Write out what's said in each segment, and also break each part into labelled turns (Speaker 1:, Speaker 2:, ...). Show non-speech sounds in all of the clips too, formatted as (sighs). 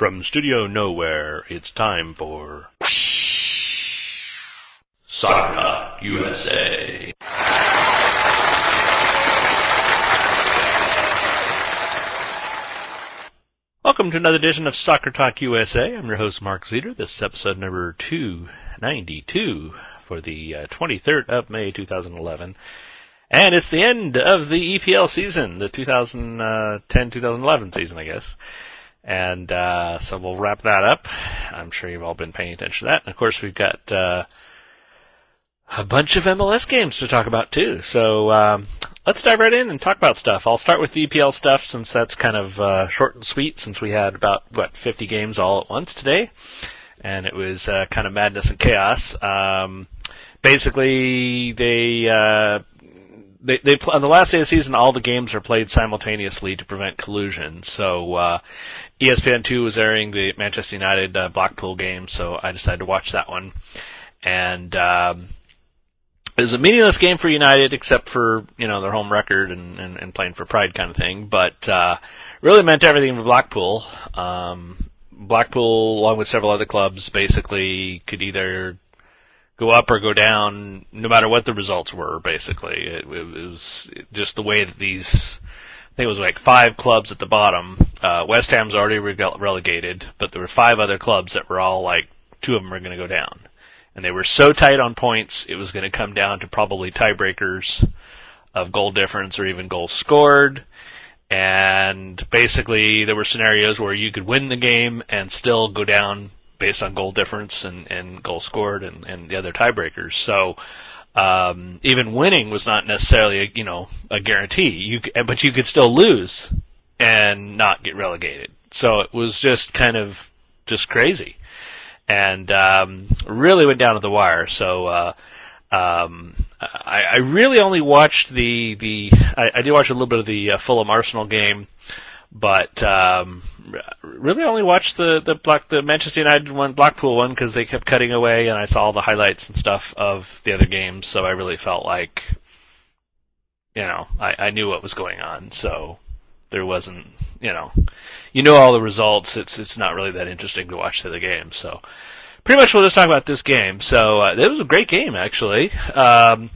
Speaker 1: From Studio Nowhere, it's time for Soccer Talk USA. Welcome to another edition of Soccer Talk USA. I'm your host, Mark Zeter. This is episode number 292 for the uh, 23rd of May 2011. And it's the end of the EPL season, the 2010-2011 season, I guess. And uh, so we'll wrap that up. I'm sure you've all been paying attention to that. And of course, we've got uh, a bunch of MLS games to talk about too. So um, let's dive right in and talk about stuff. I'll start with the EPL stuff since that's kind of uh, short and sweet. Since we had about what 50 games all at once today, and it was uh, kind of madness and chaos. Um, basically, they uh, they, they on the last day of the season, all the games are played simultaneously to prevent collusion. So uh, ESPN2 was airing the Manchester United uh, Blackpool game, so I decided to watch that one. And um, it was a meaningless game for United, except for you know their home record and, and, and playing for pride kind of thing. But uh, really meant everything for Blackpool. Um, Blackpool, along with several other clubs, basically could either go up or go down, no matter what the results were. Basically, it, it was just the way that these. I think it was like five clubs at the bottom. Uh, West Ham's already rele- relegated, but there were five other clubs that were all like two of them are going to go down, and they were so tight on points it was going to come down to probably tiebreakers of goal difference or even goals scored. And basically, there were scenarios where you could win the game and still go down based on goal difference and, and goal scored and, and the other tiebreakers. So, um, even winning was not necessarily a, you know, a guarantee. You, but you could still lose and not get relegated. So it was just kind of just crazy. And, um, really went down to the wire. So, uh, um, I, I really only watched the, the, I, I did watch a little bit of the uh, Fulham Arsenal game but um, really only watched the the Black the Manchester United one Blackpool one because they kept cutting away, and I saw all the highlights and stuff of the other games, so I really felt like, you know, I, I knew what was going on, so there wasn't, you know, you know all the results. It's it's not really that interesting to watch the other games, so. Pretty much we'll just talk about this game. So, uh, it was a great game actually. Um,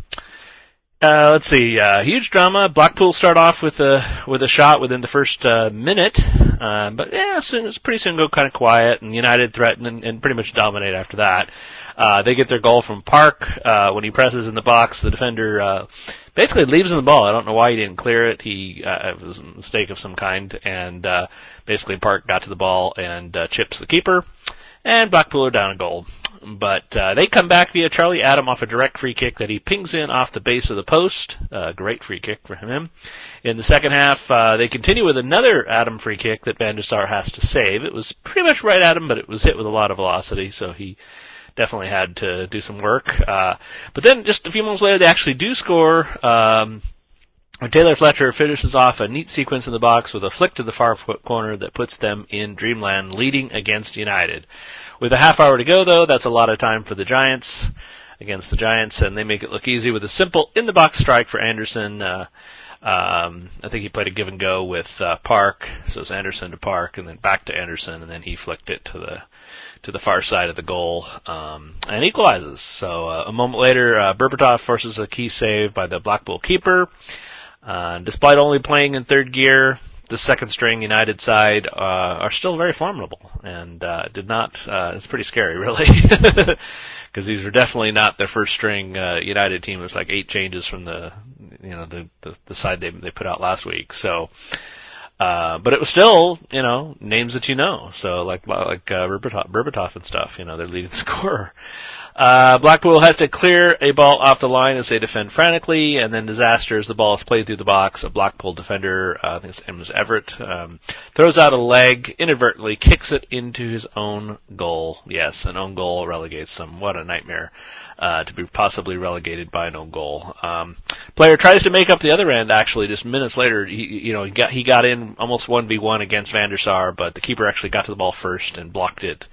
Speaker 1: uh, let's see. Uh, huge drama. Blackpool start off with a with a shot within the first uh, minute, uh, but yeah, soon, it's pretty soon go kind of quiet, and United threaten and, and pretty much dominate after that. Uh, they get their goal from Park uh, when he presses in the box. The defender basically leaves in the ball. I don't know why he didn't clear it. He it was a mistake of some kind, and basically Park got to the ball and chips the keeper, and Blackpool are down a goal. But uh, they come back via Charlie Adam off a direct free kick that he pings in off the base of the post. Uh, great free kick for him. In the second half, uh, they continue with another Adam free kick that Van der Sar has to save. It was pretty much right at him, but it was hit with a lot of velocity, so he definitely had to do some work. Uh, but then just a few moments later, they actually do score. Um, Taylor Fletcher finishes off a neat sequence in the box with a flick to the far corner that puts them in dreamland, leading against United. With a half hour to go, though, that's a lot of time for the Giants against the Giants, and they make it look easy with a simple in the box strike for Anderson. Uh, um, I think he played a give and go with uh, Park, so it's Anderson to Park, and then back to Anderson, and then he flicked it to the to the far side of the goal um, and equalizes. So uh, a moment later, uh, Berbatov forces a key save by the Blackpool keeper. Uh, despite only playing in third gear, the second string United side uh, are still very formidable and uh, did not. Uh, it's pretty scary, (laughs) really, because these were definitely not their first string uh, United team. It was like eight changes from the you know the the, the side they they put out last week. So. Uh, but it was still, you know, names that you know. So like like uh, Berbatov, Berbatov and stuff. You know, their leading (laughs) scorer. Uh, Blackpool has to clear a ball off the line as they defend frantically, and then disaster as the ball is played through the box. A Blackpool defender, uh, I think his name Everett, um, throws out a leg, inadvertently kicks it into his own goal. Yes, an own goal relegates them. What a nightmare. Uh, to be possibly relegated by an own goal. Um, player tries to make up the other end. Actually, just minutes later, he you know he got he got in almost one v one against Van der Sar, but the keeper actually got to the ball first and blocked it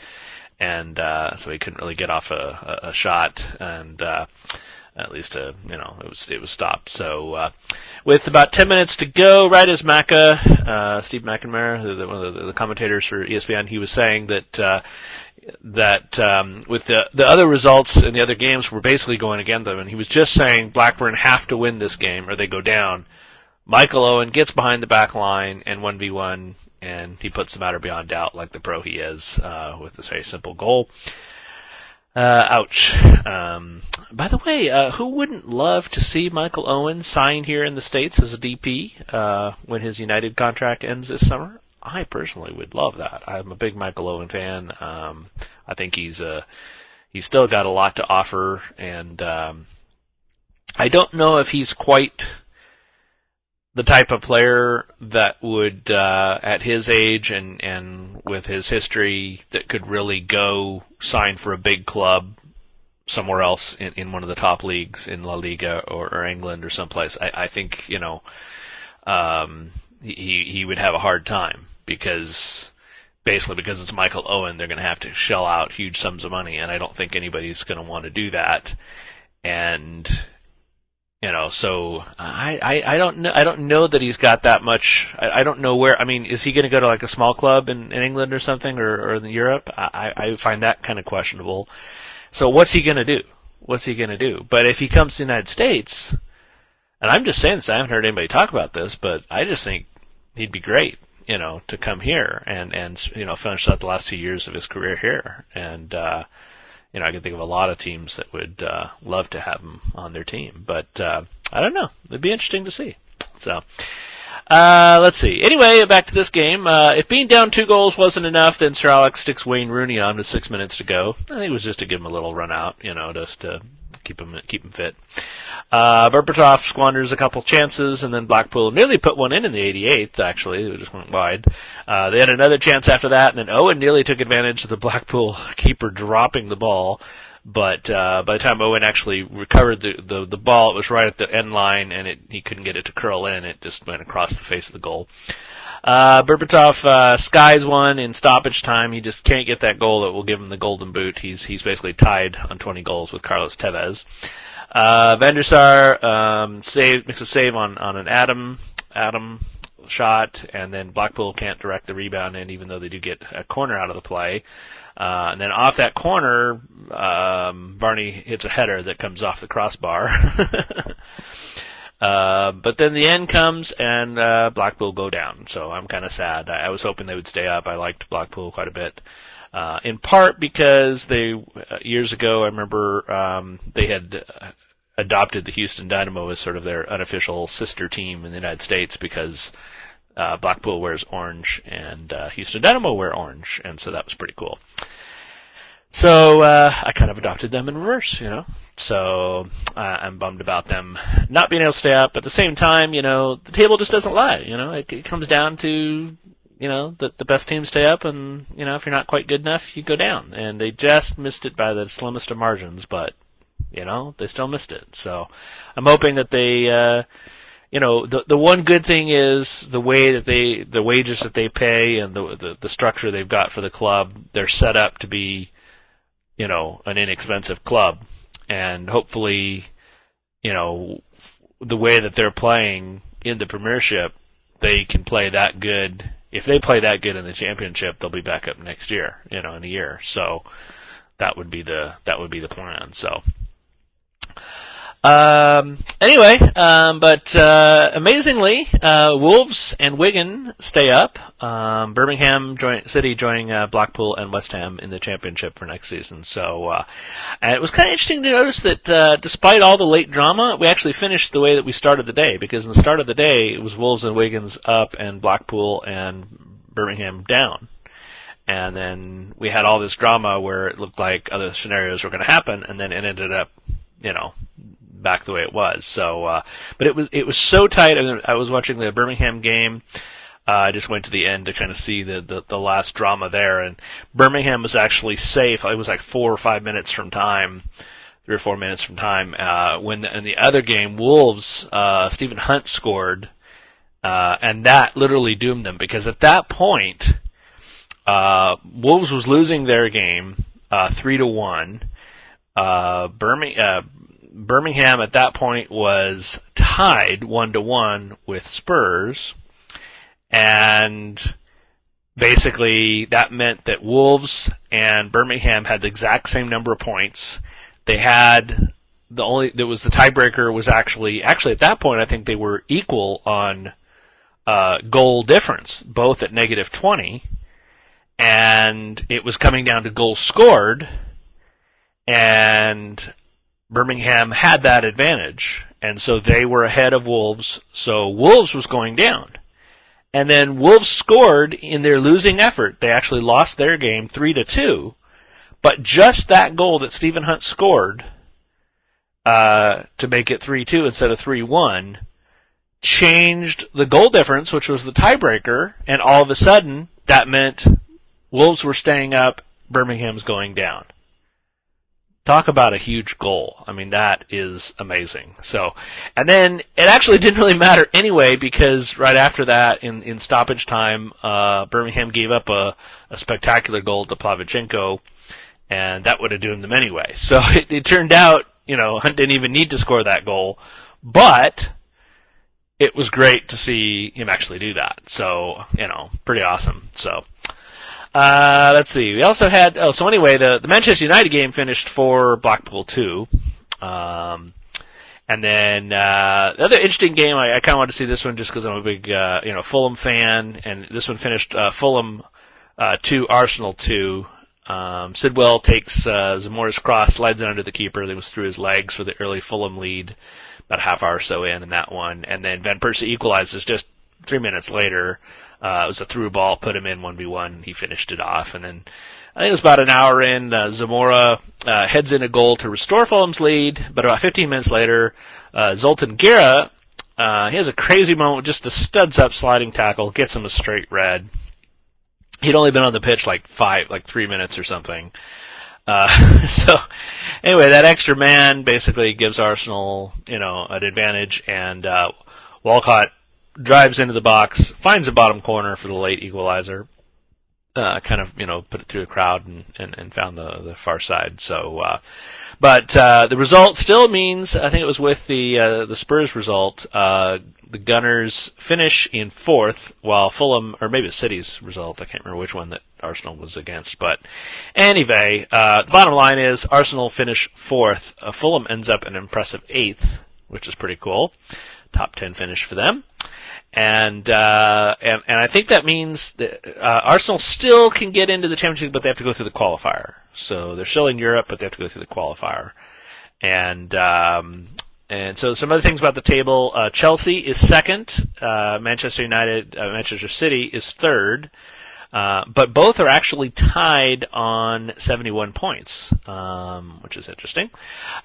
Speaker 1: and uh, so he couldn't really get off a, a, a shot. And uh, at least uh, you know it was it was stopped. So uh, with about 10 minutes to go, right as Macca, uh, Steve McManaman, the, one of the, the commentators for ESPN, he was saying that uh, that um, with the the other results in the other games were basically going against them, and he was just saying Blackburn have to win this game or they go down. Michael Owen gets behind the back line and 1v1, and he puts the matter beyond doubt like the pro he is uh, with this very simple goal. Uh, ouch. Um, by the way, uh, who wouldn't love to see Michael Owen sign here in the States as a DP, uh, when his United contract ends this summer? I personally would love that. I'm a big Michael Owen fan. Um, I think he's uh he's still got a lot to offer, and um, I don't know if he's quite the type of player that would, uh, at his age and and with his history, that could really go sign for a big club somewhere else in, in one of the top leagues in La Liga or, or England or someplace. I, I think you know um, he he would have a hard time because basically because it's Michael Owen, they're going to have to shell out huge sums of money, and I don't think anybody's going to want to do that. And you know, so I, I I don't know I don't know that he's got that much. I, I don't know where. I mean, is he going to go to like a small club in, in England or something, or, or in Europe? I, I find that kind of questionable. So what's he going to do? What's he going to do? But if he comes to the United States, and I'm just saying this, I haven't heard anybody talk about this, but I just think he'd be great you know, to come here and, and, you know, finish out the last two years of his career here. And, uh, you know, I can think of a lot of teams that would, uh, love to have him on their team, but, uh, I don't know. It'd be interesting to see. So, uh, let's see. Anyway, back to this game. Uh, if being down two goals wasn't enough, then Sir Alex sticks Wayne Rooney on with six minutes to go. I think it was just to give him a little run out, you know, just to keep him keep him fit. Uh, Berbatov squanders a couple chances, and then Blackpool nearly put one in in the 88th. Actually, it just went wide. Uh, they had another chance after that, and then Owen nearly took advantage of the Blackpool (laughs) keeper dropping the ball. But uh, by the time Owen actually recovered the, the the ball, it was right at the end line, and it, he couldn't get it to curl in. It just went across the face of the goal. Uh, Berbatov, uh, skies one in stoppage time. He just can't get that goal that will give him the golden boot. He's, he's basically tied on 20 goals with Carlos Tevez. Uh, Van der Sar, um, save, makes a save on, on an Adam, Adam shot, and then Blackpool can't direct the rebound in, even though they do get a corner out of the play. Uh, and then off that corner, um, Varney hits a header that comes off the crossbar. (laughs) Uh, but then the end comes and uh, Blackpool go down. So I'm kind of sad. I, I was hoping they would stay up. I liked Blackpool quite a bit. Uh, in part because they uh, years ago I remember um, they had uh, adopted the Houston Dynamo as sort of their unofficial sister team in the United States because uh, Blackpool wears orange and uh, Houston Dynamo wear orange, and so that was pretty cool. So uh, I kind of adopted them in reverse, you know. So uh, I'm bummed about them not being able to stay up. But at the same time, you know, the table just doesn't lie. You know, it, it comes down to you know the the best teams stay up, and you know if you're not quite good enough, you go down. And they just missed it by the slimmest of margins, but you know they still missed it. So I'm hoping that they. Uh, you know, the the one good thing is the way that they the wages that they pay and the the, the structure they've got for the club. They're set up to be you know, an inexpensive club. And hopefully, you know, the way that they're playing in the Premiership, they can play that good. If they play that good in the Championship, they'll be back up next year, you know, in a year. So that would be the, that would be the plan. So, um, anyway, um, but uh, amazingly, uh, Wolves and Wigan stay up. Um, Birmingham join, City joining uh, Blackpool and West Ham in the championship for next season. So, uh, and it was kind of interesting to notice that uh, despite all the late drama, we actually finished the way that we started the day. Because in the start of the day, it was Wolves and Wigan's up, and Blackpool and Birmingham down. And then we had all this drama where it looked like other scenarios were going to happen, and then it ended up, you know, back the way it was. So, uh, but it was it was so tight. I, was watching the Birmingham game. Uh, I just went to the end to kind of see the, the the last drama there, and Birmingham was actually safe. It was like four or five minutes from time, three or four minutes from time. Uh, when the, in the other game, Wolves, uh, Stephen Hunt scored, uh, and that literally doomed them because at that point, uh, Wolves was losing their game uh, three to one. Uh, Birmingham, uh, Birmingham at that point was tied one to one with Spurs, and basically that meant that Wolves and Birmingham had the exact same number of points. They had the only that was the tiebreaker was actually actually at that point I think they were equal on uh, goal difference, both at negative twenty, and it was coming down to goals scored, and Birmingham had that advantage, and so they were ahead of Wolves. So Wolves was going down. And then Wolves scored in their losing effort. They actually lost their game three to two. But just that goal that Stephen Hunt scored uh, to make it three two instead of three one changed the goal difference, which was the tiebreaker, and all of a sudden that meant Wolves were staying up, Birmingham's going down talk about a huge goal. I mean, that is amazing. So, and then it actually (laughs) didn't really matter anyway because right after that, in, in stoppage time, uh, Birmingham gave up a, a spectacular goal to Pavlyuchenko, and that would have doomed them anyway. (laughs) So it, it turned out, you know, Hunt didn't even need to score that goal, but it was great to see him actually do that. So, you know, pretty awesome. So, uh, let's see. We also had, oh, so anyway, the, the Manchester United game finished for Blackpool 2. Um, and then, uh, the other interesting game, I, I kind of wanted to see this one just because I'm a big, uh, you know, Fulham fan, and this one finished, uh, Fulham, uh, 2, Arsenal 2. Um, Sidwell takes, uh, Zamora's cross, slides it under the keeper, then was through his legs for the early Fulham lead, about a half hour or so in in that one. And then Van Persie equalizes just three minutes later, uh, it was a through ball, put him in 1v1. He finished it off. And then I think it was about an hour in, uh, Zamora, uh, heads in a goal to restore Fulham's lead. But about 15 minutes later, uh, Zoltan Gera, uh, he has a crazy moment, just a studs up sliding tackle, gets him a straight red. He'd only been on the pitch like five, like three minutes or something. Uh, (laughs) so anyway, that extra man basically gives Arsenal, you know, an advantage and, uh, Walcott drives into the box, finds the bottom corner for the late equalizer. Uh, kind of, you know, put it through the crowd and, and, and found the, the far side. So, uh, but, uh, the result still means, I think it was with the, uh, the Spurs result, uh, the Gunners finish in fourth while Fulham, or maybe City's result, I can't remember which one that Arsenal was against, but anyway, uh, the bottom line is Arsenal finish fourth, uh, Fulham ends up an impressive eighth, which is pretty cool. Top ten finish for them and uh, and and I think that means that uh, Arsenal still can get into the championship, but they have to go through the qualifier. So they're still in Europe, but they have to go through the qualifier. And um, and so some other things about the table: uh, Chelsea is second, uh, Manchester United, uh, Manchester City is third. Uh, but both are actually tied on 71 points, um, which is interesting.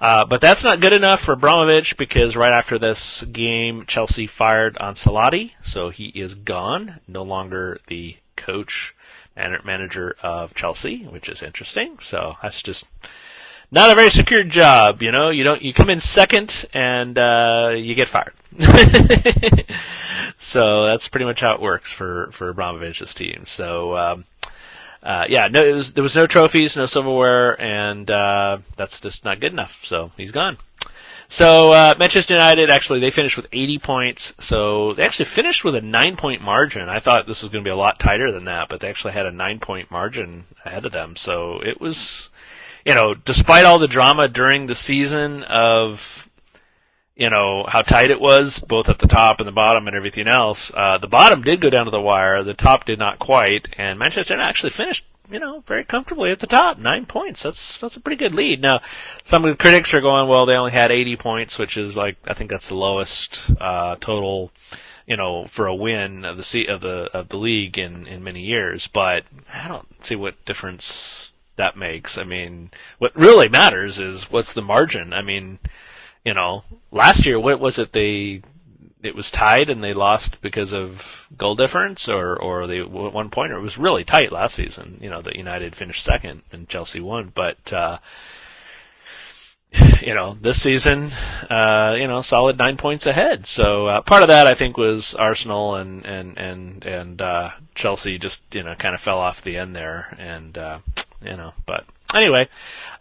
Speaker 1: Uh, but that's not good enough for Abramovich because right after this game, Chelsea fired Ancelotti, so he is gone, no longer the coach and manager of Chelsea, which is interesting. So that's just not a very secure job, you know. You don't you come in second and uh, you get fired. (laughs) so that's pretty much how it works for for Abramovich's team. So um, uh, yeah, no, it was, there was no trophies, no silverware, and uh, that's just not good enough. So he's gone. So uh, Manchester United actually they finished with 80 points. So they actually finished with a nine point margin. I thought this was going to be a lot tighter than that, but they actually had a nine point margin ahead of them. So it was you know, despite all the drama during the season of, you know, how tight it was, both at the top and the bottom and everything else, uh, the bottom did go down to the wire, the top did not quite, and Manchester actually finished, you know, very comfortably at the top, nine points. That's, that's a pretty good lead. Now, some of the critics are going, well, they only had 80 points, which is like, I think that's the lowest, uh, total, you know, for a win of the of the of the league in in many years. But I don't see what difference that makes. I mean, what really matters is what's the margin. I mean, you know, last year, what was it they, it was tied and they lost because of goal difference or, or they, one point, or it was really tight last season, you know, that United finished second and Chelsea won, but, uh, (sighs) you know, this season, uh, you know, solid nine points ahead. So, uh, part of that I think was Arsenal and, and, and, and, uh, Chelsea just, you know, kind of fell off the end there and, uh, you know, but anyway,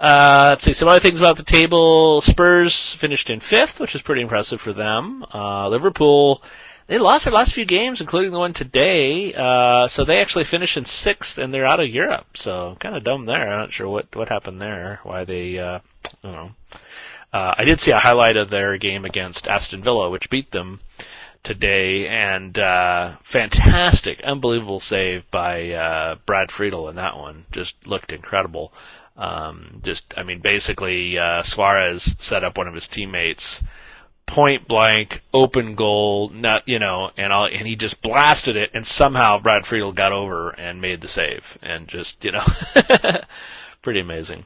Speaker 1: uh, let's see some other things about the table. Spurs finished in fifth, which is pretty impressive for them. Uh, Liverpool they lost their last few games, including the one today. Uh, so they actually finished in sixth, and they're out of Europe. So kind of dumb there. I'm not sure what what happened there. Why they, uh, don't know. Uh, I did see a highlight of their game against Aston Villa, which beat them today, and uh, fantastic, unbelievable save by uh, Brad Friedel in that one. Just looked incredible. Um, just, I mean, basically, uh, Suarez set up one of his teammates point blank, open goal, not you know, and all, and he just blasted it, and somehow Brad Friedel got over and made the save, and just you know, (laughs) pretty amazing.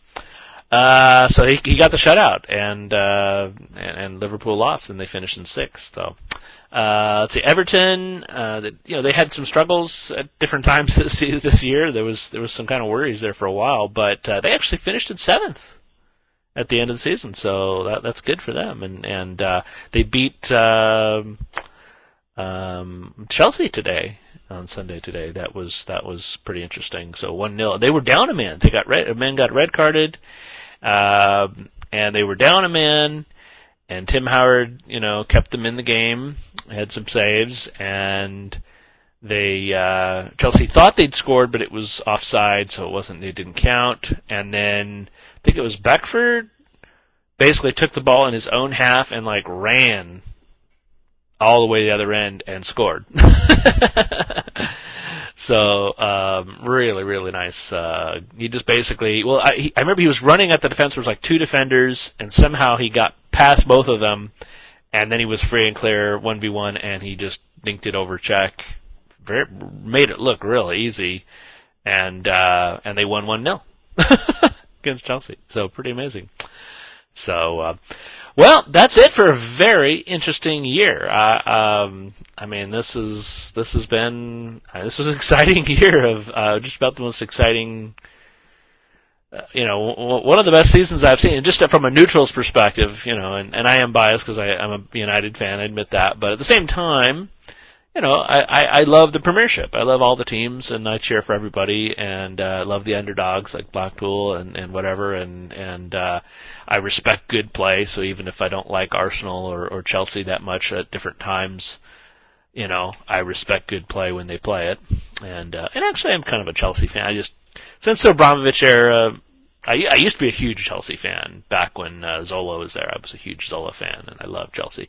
Speaker 1: Uh, so he he got the shutout, and uh, and, and Liverpool lost, and they finished in sixth. So. Uh, let's see, Everton, uh, you know, they had some struggles at different (laughs) times this, this year. There was, there was some kind of worries there for a while, but, uh, they actually finished in seventh at the end of the season. So that, that's good for them. And and uh, they beat um, um, Chelsea today on Sunday today. That was that was pretty interesting. So one 0 They were down a man. They got red. A man got red carded, uh, and they were down a man. And Tim Howard, you know, kept them in the game. Had some saves and they uh Chelsea thought they'd scored but it was offside so it wasn't it didn't count and then I think it was Beckford, basically took the ball in his own half and like ran all the way to the other end and scored. (laughs) so um, really, really nice. Uh, he just basically, well, I, he, I remember he was running at the defense. There was like two defenders, and somehow he got past both of them, and then he was free and clear one v one, and he just dinked it over Cech. Very, made it look real easy, and uh, and they won one 0 (laughs) against Chelsea. So pretty amazing. So, uh, well, that's it for a very interesting year. Uh, um, I mean, this is this has been uh, this was an (laughs) exciting year of uh, just about the most exciting. Uh, you know, w- one of the best seasons I've seen, just from a neutral's perspective. You know, and, and I am biased because I'm a United fan. I admit that, but at the same time, you know, I, I, I love the Premiership. I love all the teams, and I cheer for everybody, and uh, I love the underdogs like Blackpool and and whatever, and and uh, I respect good play. So even if I don't like Arsenal or, or Chelsea that much at different times, you know, I respect good play when they play it. And uh, and actually, I'm kind of a Chelsea fan. I just since the Abramovich era. I, I used to be a huge Chelsea fan back when uh, Zola was there. I was a huge Zola fan, and I love Chelsea.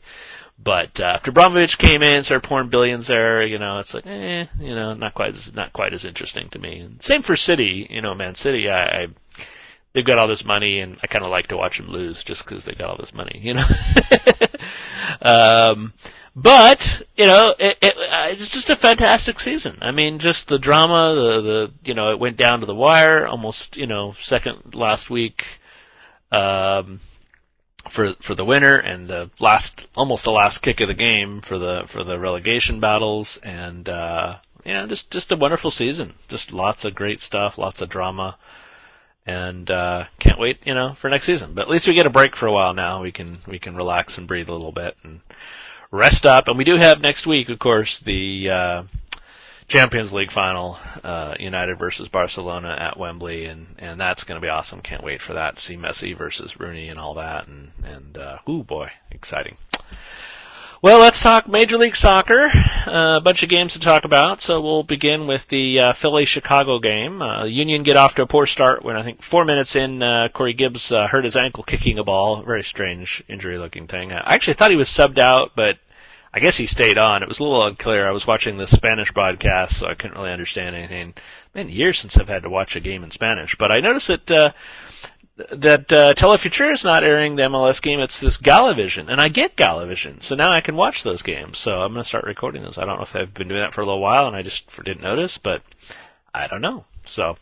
Speaker 1: But uh, after Abramovich came in, started pouring billions there, you know, it's like, eh, you know, not quite as not quite as interesting to me. Same for City, you know, Man City. I, I they've got all this money, and I kind of like to watch them lose just because they got all this money, you know. (laughs) um, but you know, it, it, uh, it's just a fantastic season. I mean, just the drama, the the you know, it went down to the wire, almost you know, second last week. Um, for for the winner and the last almost the last kick of the game for the for the relegation battles. And uh you know just just a wonderful season. Just lots of great stuff lots of drama. And uh can't wait you know for next season. But at least we get a break for a while now. We can we can relax and breathe a little bit and rest up. And we do have next week of course the uh Champions League final, uh, United versus Barcelona at Wembley, and and that's going to be awesome. Can't wait for that. See Messi versus Rooney and all that, and and uh, ooh boy, exciting. Well, let's talk Major League Soccer. Uh, a bunch of games to talk about. So we'll begin with the uh, Philly Chicago game. Uh, Union get off to a poor start when I think four minutes in, uh, Corey Gibbs uh, hurt his ankle kicking a ball. Very strange injury looking thing. I actually thought he was subbed out, but I guess he stayed on. It was a little unclear. I was watching the Spanish broadcast, so I couldn't really understand anything. Been years since I've had to watch a game in Spanish, but I noticed that uh, that uh, Telefutura is not airing the MLS game. It's this Galavision, and I get Galavision, so now I can watch those games. So I'm going to start recording those. I don't know if I've been doing that for a little while, and I just didn't notice, but I don't know. So,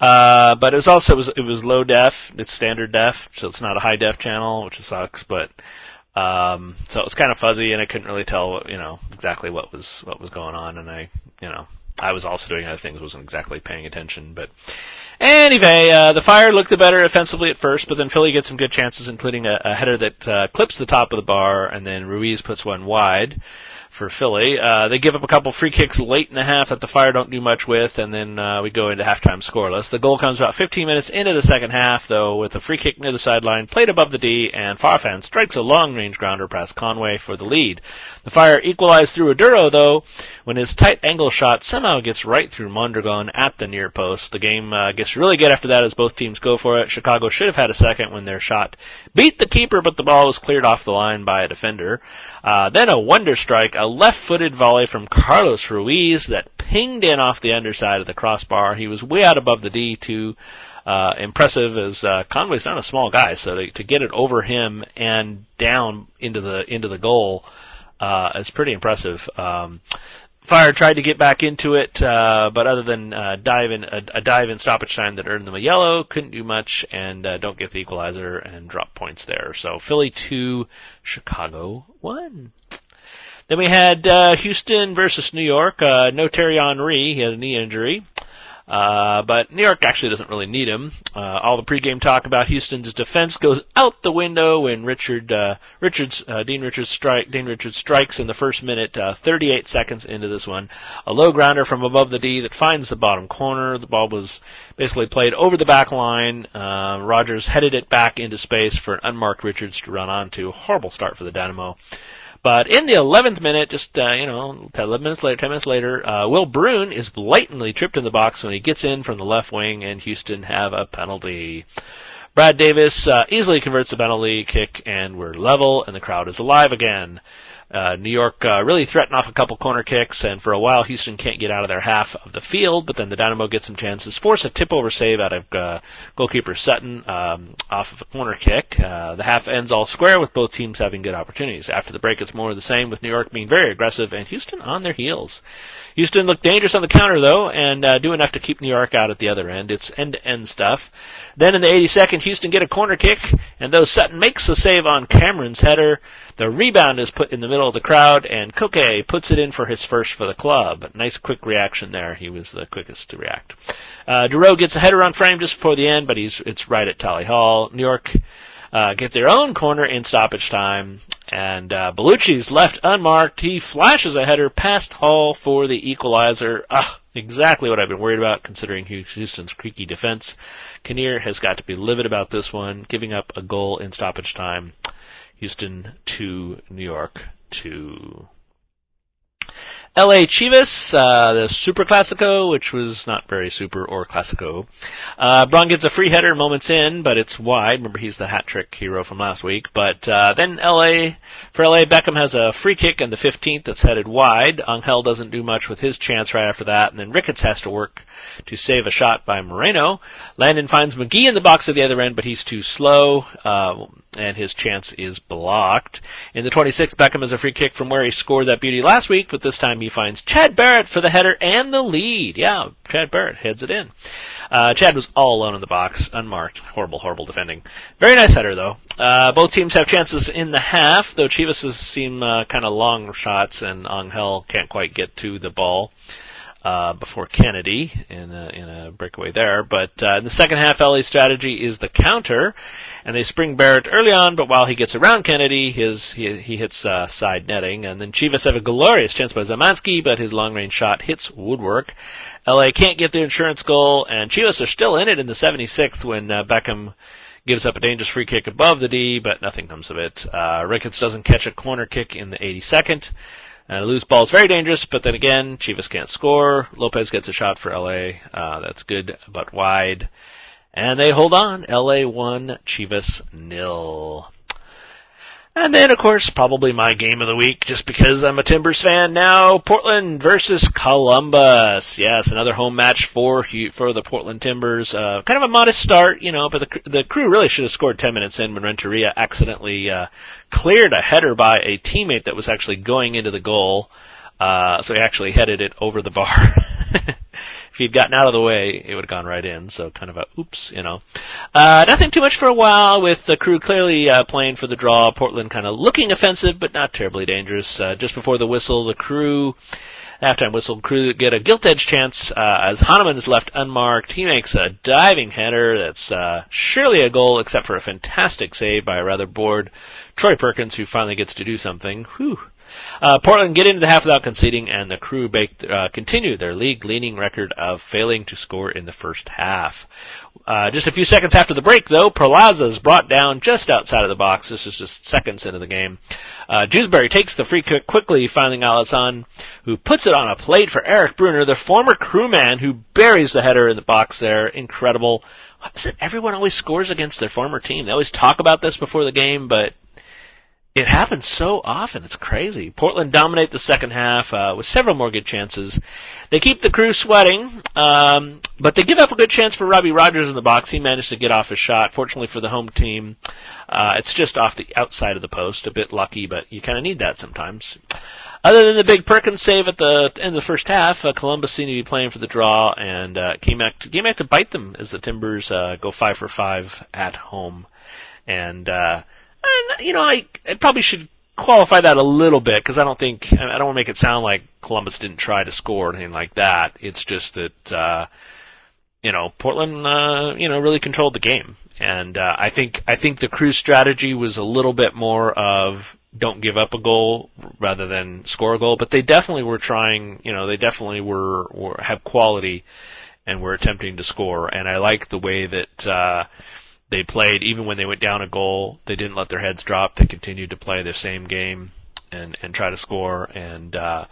Speaker 1: uh, but it was also it was it was low def. It's standard def, so it's not a high def channel, which sucks. But um, so it was kind of fuzzy, and I couldn't really tell, you know, exactly what was what was going on. And I, you know, I was also doing other things, wasn't exactly paying attention. But anyway, uh, the Fire looked the better offensively at first, but then Philly gets some good chances, including a, a header that uh, clips the top of the bar, and then Ruiz puts one wide for Philly. Uh, they give up a couple free kicks late in the half that the Fire don't do much with, and then uh, we go into halftime scoreless. The goal comes about 15 minutes into the second half, though, with a free kick near the sideline, played above the D, and Farfan strikes a long-range grounder past Conway for the lead. The Fire equalize through Oduro, though, when his tight angle shot somehow gets right through Mondragon at the near post. The game uh, gets really good after that as both teams go for it. Chicago should have had a second when their shot beat the keeper, but the ball was cleared off the line by a defender. Uh, then a wonder strike, a left-footed volley from Carlos Ruiz that pinged in off the underside of the crossbar. He was way out above the D too. Uh, impressive as uh, Conway's not a small guy, so to, to get it over him and down into the into the goal uh, is pretty impressive. Um, Fire tried to get back into it, uh, but other than uh, dive in a, a dive in stoppage time that earned them a yellow, couldn't do much, and uh, don't get the equalizer and drop points there. So Philly two, Chicago one. Then we had uh, Houston versus New York. Uh, no Thierry Henry, he had a knee injury. Uh, but New York actually doesn't really need him. Uh, all the pregame talk about Houston's defense goes out the window when Richard, uh, Richards, uh, Dane Richards strike, Dane Richards strikes in the first minute, uh, 38 seconds into this one. A low grounder from above the D that finds the bottom corner. The ball was basically played over the back line. Uh, Rogers headed it back into space for an unmarked Richards to run onto. Horrible start for the Dynamo. But in the 11th minute, just, uh, you know, 11 minutes later, 10 minutes later, uh, Will Bruin is blatantly tripped in the box when he gets in from the left wing and Houston have a penalty. Brad Davis, uh, easily converts the penalty kick and we're level and the crowd is alive again. Uh, New York uh, really threaten off a couple corner kicks, and for a while Houston can't get out of their half of the field. But then the Dynamo get some chances, force a tip over save out of uh, goalkeeper Sutton um, off of a corner kick. Uh, the half ends all square with both teams having good opportunities. After the break, it's more of the same with New York being very aggressive and Houston on their heels. Houston looked dangerous on the counter though, and uh, do enough to keep New York out at the other end. It's end-to-end stuff. Then in the 82nd, Houston get a corner kick, and though Sutton makes the save on Cameron's header, the rebound is put in the middle of the crowd, and Koke puts it in for his first for the club. Nice quick reaction there. He was the quickest to react. Uh, Duro gets a header on frame just before the end, but he's it's right at Tally Hall. New York uh, get their own corner in stoppage time, and uh, Bellucci's left unmarked. He flashes a header past Hall for the equalizer. Ah, exactly what I've been worried about, considering Houston's creaky defense. Kinnear has got to be livid about this one, giving up a goal in stoppage time. Houston to New York to LA Chivas, uh, the Super Classico, which was not very super or Classico. Uh, Braun gets a free header moments in, but it's wide. Remember, he's the hat trick hero from last week. But, uh, then LA, for LA, Beckham has a free kick in the 15th that's headed wide. Angel doesn't do much with his chance right after that, and then Ricketts has to work to save a shot by Moreno. Landon finds Magee in the box at the other end, but he's too slow, uh, and his chance is blocked. In the 26th, Beckham has a free kick from where he scored that beauty last week, but this time he finds Chad Barrett for the header and the lead. Yeah, Chad Barrett heads it in. Uh, Chad was all alone in the box, unmarked. Horrible, horrible defending. Very nice header though. Uh, both teams have chances in the half, though Chivas seem uh, kind of long shots and Angel can't quite get to the ball uh, before Kennedy in a, in a breakaway there. But uh, in the second half, LA's strategy is the counter, and they spring Barrett early on. But while he gets around Kennedy, his he, he hits uh, side netting, and then Chivas have a glorious chance by Zemanski, but his long range shot hits woodwork. LA can't get the insurance goal, and Chivas are still in it in the 76th when uh, Beckham gives up a dangerous free kick above the D, but nothing comes of it. Uh, Ricketts doesn't catch a corner kick in the 82nd. Uh, loose ball is very dangerous, but then again, Chivas can't score. Lopez gets a shot for LA. Uh, that's good, but wide. And they hold on. LA 1, Chivas nil. And then, of course, probably my game of the week, just because I'm a Timbers fan now. Portland versus Columbus. Yes, another home match for for the Portland Timbers. Uh, kind of a modest start, you know, but the the crew really should have scored 10 minutes in when Renteria accidentally uh, cleared a header by a teammate that was actually going into the goal. Uh, so he actually headed it over the bar. (laughs) if he'd gotten out of the way, it would have gone right in. So kind of a oops, you know. Uh, nothing too much for a while with the crew clearly uh, playing for the draw. Portland kind of looking offensive, but not terribly dangerous. Uh, just before the whistle, the crew. Halftime whistle crew get a gilt edge chance uh, as Heinemann is left unmarked. He makes a diving header that's uh, surely a goal, except for a fantastic save by a rather bored Troy Perkins, who finally gets to do something. Whew. Uh, Portland get into the half without conceding, and the crew uh, continue their league-leading record of failing to score in the first half. Uh, just a few seconds after the break, though, Perlaza is brought down just outside of the box. This is just seconds into the game. Uh, Jewsbury takes the free kick quickly, finding Alison, who puts it on a plate for Eric Brunner, the former crewman who buries the header in the box there. Incredible. Is it everyone always scores against their former team? They always talk about this before the game, but it happens so often. It's crazy. Portland dominate the second half uh, with several more good chances. They keep the crew sweating, um, but they give up a good chance for Robbie Rogers in the box. He managed to get off his shot. Fortunately for the home team, uh, it's just off the outside of the post. A bit lucky, but you kind of need that sometimes. Other than the big Perkins save at the end of the first half, uh, Columbus seemed to be playing for the draw and uh, came back to, came back to bite them as the Timbers uh, go five for five at home. And uh, and, you know, I, I probably should qualify that a little bit because I don't think I don't want to make it sound like Columbus didn't try to score or anything like that. It's just that uh, you know Portland uh, you know really controlled the game, and uh, I think I think the crew strategy was a little bit more of don't give up a goal rather than score a goal, but they definitely were trying. You know, they definitely were, were have quality and were attempting to score, and I like the way that. Uh, they played even when they went down a goal. They didn't let their heads drop. They continued to play the same game and and try to score and. uh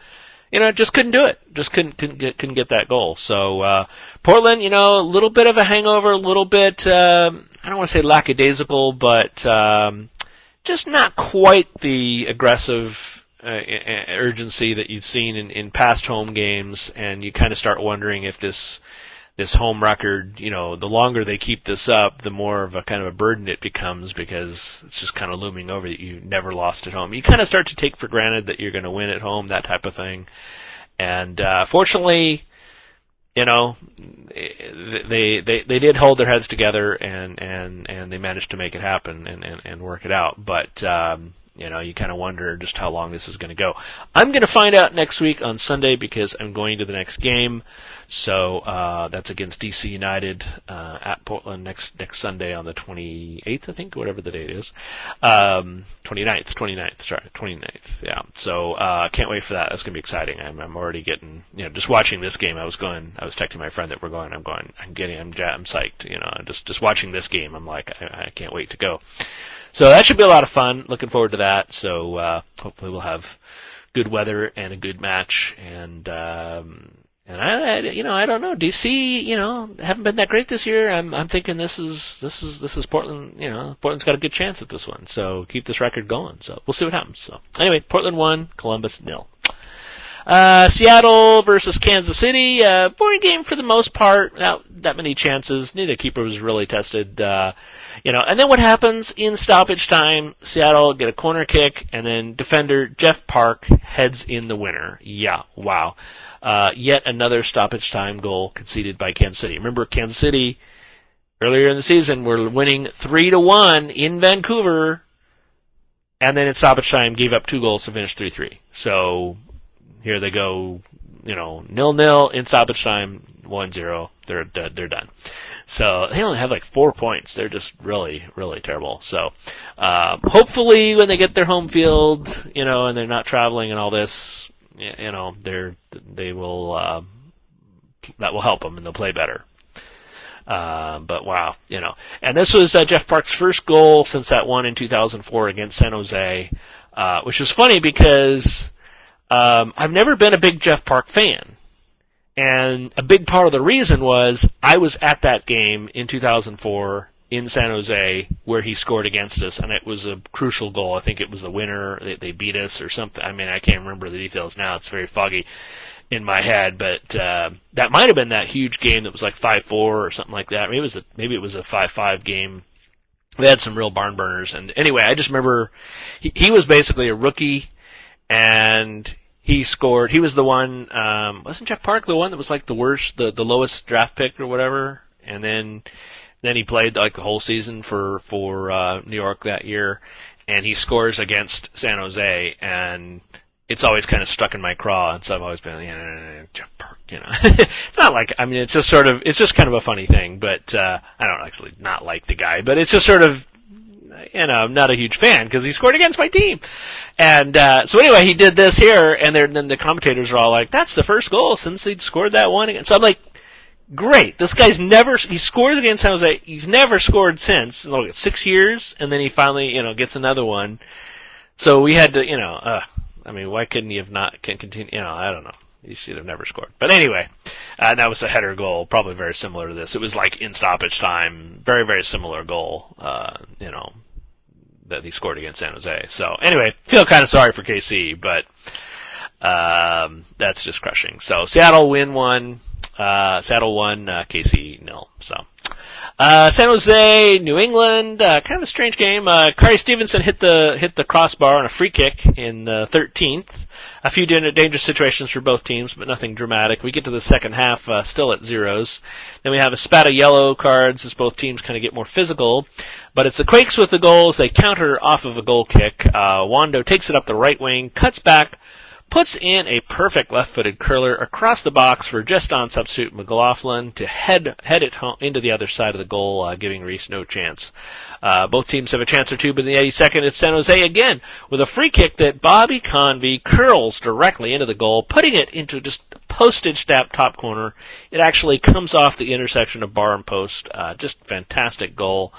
Speaker 1: you know, just couldn't do it. Just couldn't couldn't get couldn't get that goal. So uh Portland, you know, a little bit of a hangover, a little bit um I don't want to say lackadaisical, but um just not quite the aggressive uh, urgency that you've seen in, in past home games, and you kind of start wondering if this this home record, you know, the longer they keep this up, the more of a kind of a burden it becomes because it's just kind of looming over that you never lost at home. You kind of start to take for granted that you're going to win at home, that type of thing. And uh, fortunately, you know, they they they did hold their heads together and and and they managed to make it happen and and, and work it out. But um, you know, you kind of wonder just how long this is going to go. I'm going to find out next week on Sunday because I'm going to the next game. So uh, that's against DC United uh, at Portland next next Sunday on the 28th, I think, whatever the date is. Um, 29th, 29th, sorry, 29th. Yeah. So uh, can't wait for that. That's gonna be exciting. I'm, I'm already getting, you know, just watching this game. I was going, I was texting my friend that we're going. I'm going. I'm getting. I'm, I'm psyched. You know, just just watching this game. I'm like, I, I can't wait to go. So that should be a lot of fun. Looking forward to that. So uh, hopefully we'll have good weather and a good match and. Um, and I, you know, I don't know. DC, you know, haven't been that great this year. I'm, I'm thinking this is, this is, this is Portland. You know, Portland's got a good chance at this one. So keep this record going. So we'll see what happens. So anyway, Portland won, Columbus nil. Uh, Seattle versus Kansas City, uh, boring game for the most part. Not that many chances. Neither keeper was really tested. Uh, you know, and then what happens in stoppage time? Seattle get a corner kick, and then defender Jeff Parke heads in the winner. Yeah, wow. Uh, yet another stoppage time goal conceded by Kansas City. Remember, Kansas City earlier in the season were winning three to one in Vancouver, and then in stoppage time gave up two goals to finish three three. So here they go, you know, nil nil in stoppage time, one zero. They're they're done. So they only have like four points. They're just really, really terrible. So, uh, hopefully when they get their home field, you know, and they're not traveling and all this, you know, they're, they will, uh, that will help them and they'll play better. Uh, but wow, you know, and this was uh, Jeff Parke's first goal since that one in 2004 against San Jose, uh, which is funny because um, I've never been a big Jeff Parke fan, and a big part of the reason was I was at that game in 2004 in San Jose where he scored against us, and it was a crucial goal. I think it was the winner. They, they beat us or something. I mean, I can't remember the details now. It's very foggy in my head, but uh, that might have been that huge game that was like five four or something like that. Maybe it was a, maybe it was a five five game. They had some real barn burners, and anyway, I just remember he, he was basically a rookie, and he scored. He was the one. Um, wasn't Jeff Parke the one that was like the worst, the the lowest draft pick or whatever? And then then he played like the whole season for for uh, New York that year, and he scores against San Jose, and it's always kind of stuck in my craw, and so I've always been, you know, Jeff Parke, you know. (laughs) it's not like I mean, it's just sort of, it's just kind of a funny thing, but uh, I don't actually not like the guy, but it's just sort of you know, I'm not a huge fan because he scored against my team. And, uh, so anyway, he did this here and then the commentators are all like, that's the first goal since he'd scored that one again. So I'm like, great. This guy's never, he scores against San Jose. He's never scored since, look, six years and then he finally, you know, gets another one. So we had to, you know, uh, I mean, why couldn't he have not can continue? You know, I don't know. He should have never scored. But anyway, uh, that was a header goal, probably very similar to this. It was like in stoppage time, very very similar goal. Uh, you know, that he scored against San Jose. So anyway, feel kind of sorry for KC, but um, that's just crushing. So Seattle win one, uh, Seattle one, uh, KC nil. So. Uh, San Jose, New England, uh, kind of a strange game. Uh, Khari Stephenson hit the hit the crossbar on a free kick in the 13th. A few dangerous situations for both teams, but nothing dramatic. We get to the second half, uh, still at zeros. Then we have a spat of yellow cards as both teams kind of get more physical. But it's the Quakes with the goals. They counter off of a goal kick. Uh, Wondo takes it up the right wing, cuts back, puts in a perfect left-footed curler across the box for just on substitute McLaughlin to head head it home into the other side of the goal, uh, giving Reis no chance. Uh, both teams have a chance or two, but in the 82nd, it's San Jose again with a free kick that Bobby Convey curls directly into the goal, putting it into just postage stamp top corner. It actually comes off the intersection of bar and post. Uh, just fantastic goal.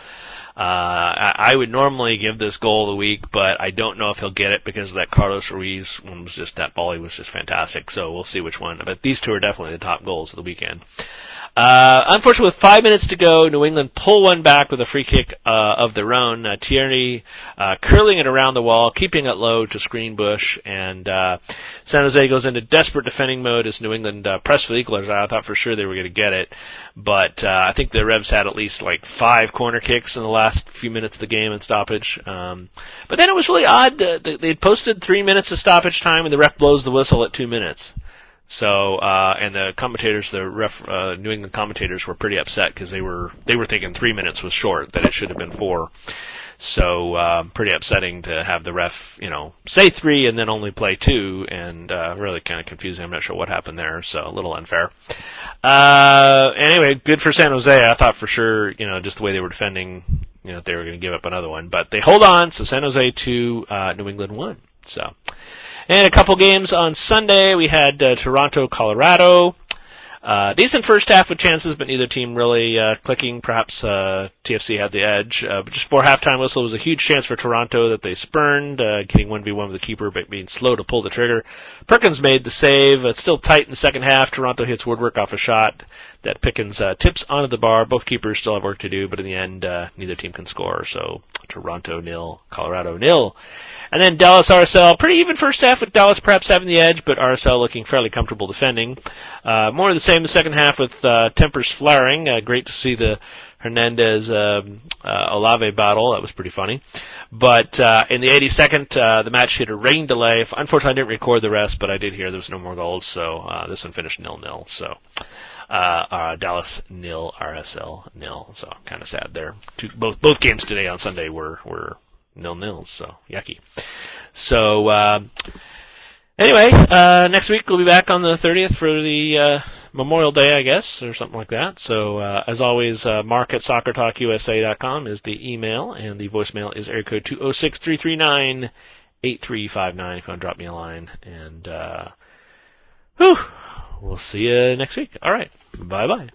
Speaker 1: Uh, I would normally give this goal of the week, but I don't know if he'll get it because that Carlos Ruiz one was just that volley was just fantastic. So we'll see which one. But these two are definitely the top goals of the weekend. Uh, unfortunately, with five minutes to go, New England pull one back with a free kick uh, of their own. Uh, Tierney uh, curling it around the wall, keeping it low to screen Busch, and uh, San Jose goes into desperate defending mode as New England uh, press for the equalizer. I thought for sure they were going to get it, but uh, I think the Revs had at least like five corner kicks in the last few minutes of the game in stoppage. Um, but then it was really odd. They had posted three minutes of stoppage time, and the ref blows the whistle at two minutes. So, uh, and the commentators, the ref, uh, New England commentators were pretty upset because they were, they were thinking three minutes was short, that it should have been four. So, uh, pretty upsetting to have the ref, you know, say three and then only play two and, uh, really kind of confusing. I'm not sure what happened there, so a little unfair. Uh, anyway, good for San Jose. I thought for sure, you know, just the way they were defending, you know, they were going to give up another one, but they hold on, so San Jose two, uh, New England one. So, and a couple games on Sunday. We had uh, Toronto, Colorado. Uh, decent first half with chances, but neither team really uh, clicking. Perhaps uh, TFC had the edge. Uh, but just before halftime whistle was a huge chance for Toronto that they spurned, uh, getting 1v1 with the keeper, but being slow to pull the trigger. Perkins made the save. It's still tight in the second half. Toronto hits Woodwork off a shot that Pickens uh, tips onto the bar. Both keepers still have work to do, but in the end, uh, neither team can score. So Toronto nil, Colorado nil. And then Dallas RSL, pretty even first half with Dallas perhaps having the edge, but RSL looking fairly comfortable defending. Uh, more of the same in the second half with uh, tempers flaring. Uh, great to see the Hernandez um, uh, Olave battle. That was pretty funny. But uh, in the 82nd, uh, the match hit a rain delay. Unfortunately, I didn't record the rest, but I did hear there was no more goals, so uh, this one finished nil-nil. So uh, uh, Dallas nil, RSL nil. So kind of sad there. Two, both both games today on Sunday were were nil nils. So yucky. So uh, anyway, uh, next week we'll be back on the 30th for the uh, Memorial Day, I guess, or something like that. So uh, as always, uh, Mark at SoccerTalkUSA.com is the email, and the voicemail is area code two zero six three three nine eight three five nine. If you want to drop me a line, and uh, whew, we'll see you next week. All right, bye bye.